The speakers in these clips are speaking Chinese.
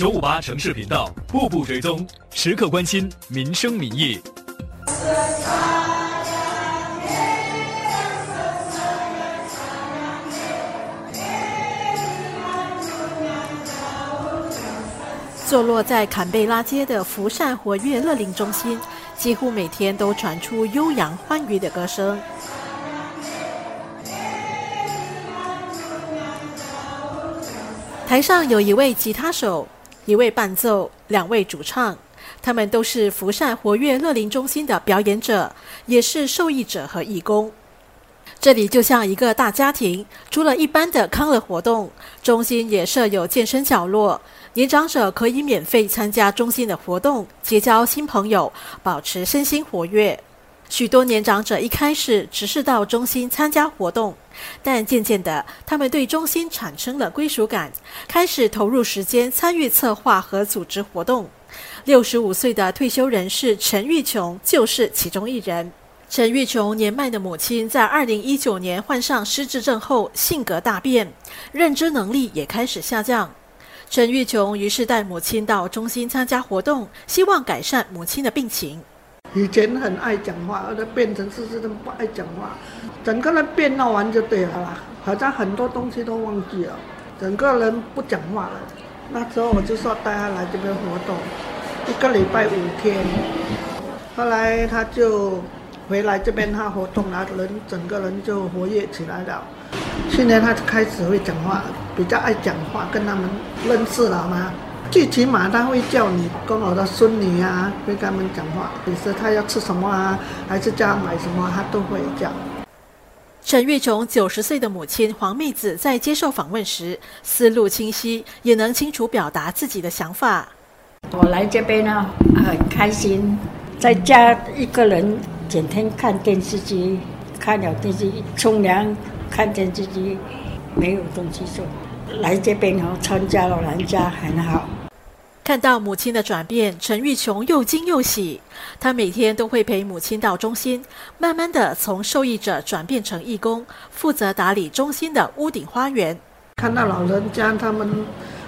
九五八城市频道，步步追踪，时刻关心民生民意。坐落在坎贝拉街的福善活跃乐龄中心，几乎每天都传出悠扬欢愉的歌声。台上有一位吉他手，一位伴奏，两位主唱，他们都是福善活跃乐龄中心的表演者，也是受益者和义工。这里就像一个大家庭，除了一般的康乐活动，中心也设有健身角落，年长者可以免费参加中心的活动，结交新朋友，保持身心活跃。许多年长者一开始只是到中心参加活动，但渐渐的，他们对中心产生了归属感，开始投入时间参与策划和组织活动。六十五岁的退休人士陈玉琼就是其中一人。陈玉琼年迈的母亲在二零一九年患上失智症后，性格大变，认知能力也开始下降。陈玉琼于是带母亲到中心参加活动，希望改善母亲的病情。以前很爱讲话，而变成是是不爱讲话，整个人变闹完就对了啦，好像很多东西都忘记了，整个人不讲话了。那时候我就说带他来这边活动，一个礼拜五天，后来他就。回来这边他活动了，人整个人就活跃起来了。去年他就开始会讲话，比较爱讲话，跟他们认识了嘛。最起码他会叫你跟我的孙女啊，会跟他们讲话。比如说他要吃什么啊，还是叫他买什么，他都会叫。陈玉琼九十岁的母亲黄妹子在接受访问时，思路清晰，也能清楚表达自己的想法。我来这边呢，很开心，在家一个人。整天看电视机，看了电视冲凉，看电视机，没有东西做。来这边后参加了人家很好。看到母亲的转变，陈玉琼又惊又喜。她每天都会陪母亲到中心，慢慢的从受益者转变成义工，负责打理中心的屋顶花园。看到老人家他们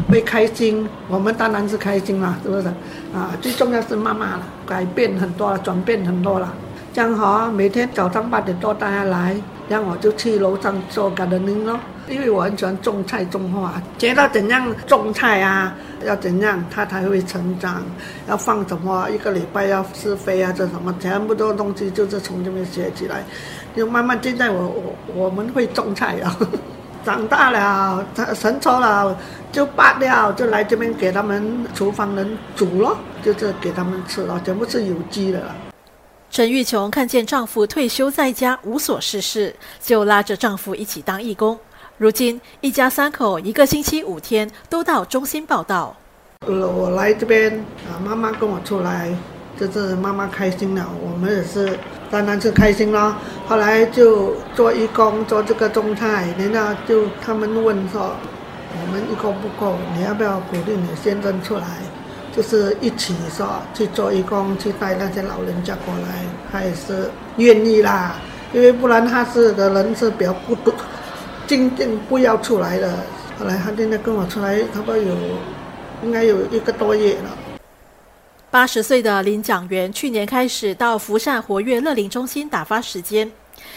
会开心，我们当然是开心啦，是不是？啊，最重要是妈妈了，改变很多了，转变很多了。这样好，每天早上八点多大家来，然后我就去楼上做 gardening 咯。因为我很喜欢种菜种花，觉得怎样种菜啊，要怎样它才会成长，要放什么，一个礼拜要施肥啊，这什么，全部都东西就是从这边学起来。就慢慢现在我我我们会种菜了，长大了，成熟了就拔掉，就来这边给他们厨房人煮咯，就是给他们吃了，全部是有机的了。陈玉琼看见丈夫退休在家无所事事，就拉着丈夫一起当义工。如今一家三口一个星期五天都到中心报道。我来这边啊，妈妈跟我出来，就是妈妈开心了，我们也是当然是开心咯。后来就做义工，做这个种菜，人家就他们问说，我们义工不够，你要不要鼓励你先生出来？就是一起说去做义工，去带那些老人家过来，他也是愿意啦。因为不然他是的人是比较孤独，静静不要出来了。后来他现在跟我出来，差不多有应该有一个多月了。八十岁的林蒋元去年开始到福善活跃乐龄中心打发时间。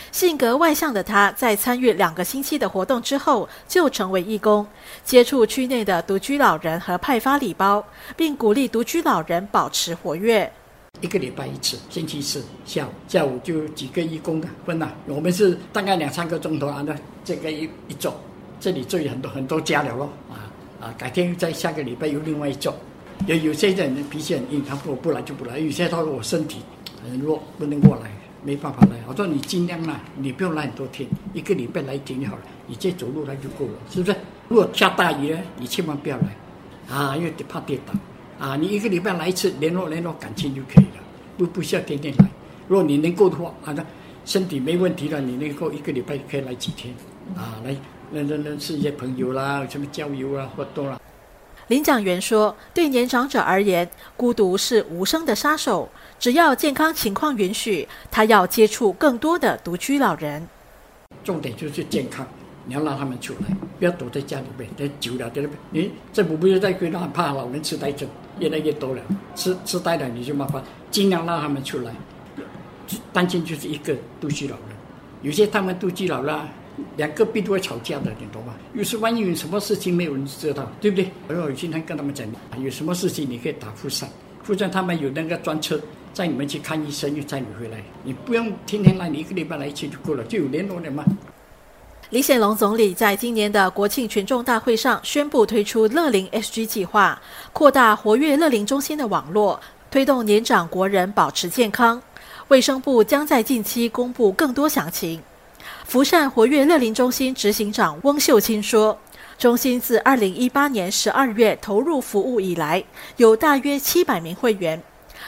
性格外向的他，在参与两个星期的活动之后，就成为义工，接触区内的独居老人和派发礼包，并鼓励独居老人保持活跃。一个礼拜一次，星期四下午，下午就几个义工的分了。我们是大概两三个钟头啊，那这个一一做，这里做很多很多家了咯啊啊！改天在下个礼拜有另外一做。有有些人脾气很硬，他不不来就不来；有些他说我身体很弱，不能过来。没办法来，我说你尽量啦，你不用来很多天，一个礼拜来一天就好了，你这走路来就够了，是不是？如果下大雨呢，你千万不要来，啊，因为怕跌倒啊。你一个礼拜来一次，联络联络感情就可以了，不不需要天天来。如果你能够的话，啊，那身体没问题了，你能够一个礼拜可以来几天啊，来认认认识一些朋友啦，什么郊游啊，活动啦。领奖员说：“对年长者而言，孤独是无声的杀手。只要健康情况允许，他要接触更多的独居老人。重点就是健康，你要让他们出来，不要躲在家里面。待久了，在那边，你政府不是在规让怕老人痴呆症越来越多了，痴痴呆了你就麻烦，尽量让他们出来。担心就是一个独居老人，有些他们独居老了。”两个必都会吵架的，你懂吗？有时万一有什么事情，没有人知道，对不对？而我经常跟他们讲，有什么事情你可以打富山，富山他们有那个专车载你们去看医生，又载你回来，你不用天天来，你一个礼拜来一次就够了，就有联络了嘛。李显龙总理在今年的国庆群众大会上宣布推出乐龄 SG 计划，扩大活跃乐龄中心的网络，推动年长国人保持健康。卫生部将在近期公布更多详情。福善活跃乐龄中心执行长翁秀清说：“中心自二零一八年十二月投入服务以来，有大约七百名会员。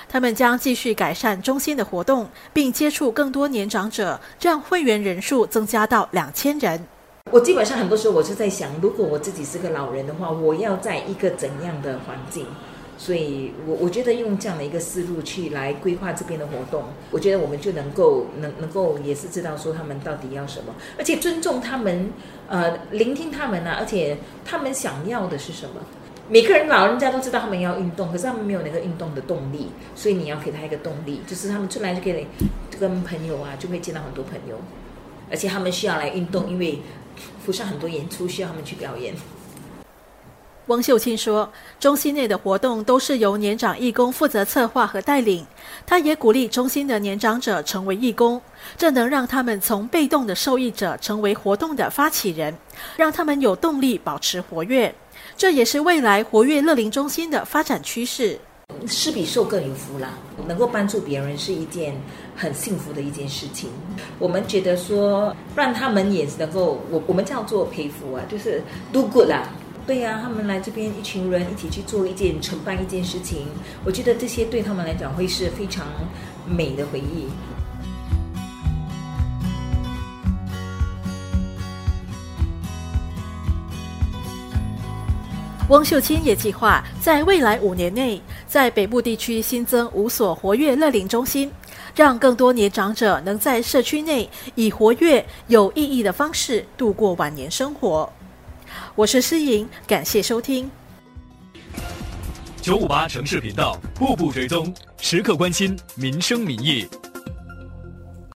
他们将继续改善中心的活动，并接触更多年长者，让会员人数增加到两千人。我基本上很多时候我是在想，如果我自己是个老人的话，我要在一个怎样的环境？”所以，我我觉得用这样的一个思路去来规划这边的活动，我觉得我们就能够能能够也是知道说他们到底要什么，而且尊重他们，呃，聆听他们啊，而且他们想要的是什么。每个人老人家都知道他们要运动，可是他们没有那个运动的动力，所以你要给他一个动力，就是他们出来就可以跟朋友啊，就会见到很多朋友，而且他们需要来运动，因为附上很多演出需要他们去表演。翁秀清说：“中心内的活动都是由年长义工负责策划和带领。他也鼓励中心的年长者成为义工，这能让他们从被动的受益者成为活动的发起人，让他们有动力保持活跃。这也是未来活跃乐龄中心的发展趋势。施比受更有福啦，能够帮助别人是一件很幸福的一件事情。我们觉得说，让他们也能够，我我们叫做陪福啊，就是 do good 啦。”对呀，他们来这边一群人一起去做一件承办一件事情，我觉得这些对他们来讲会是非常美的回忆。翁秀清也计划在未来五年内，在北部地区新增五所活跃乐龄中心，让更多年长者能在社区内以活跃有意义的方式度过晚年生活。我是诗颖，感谢收听九五八城市频道，步步追踪，时刻关心民生民意。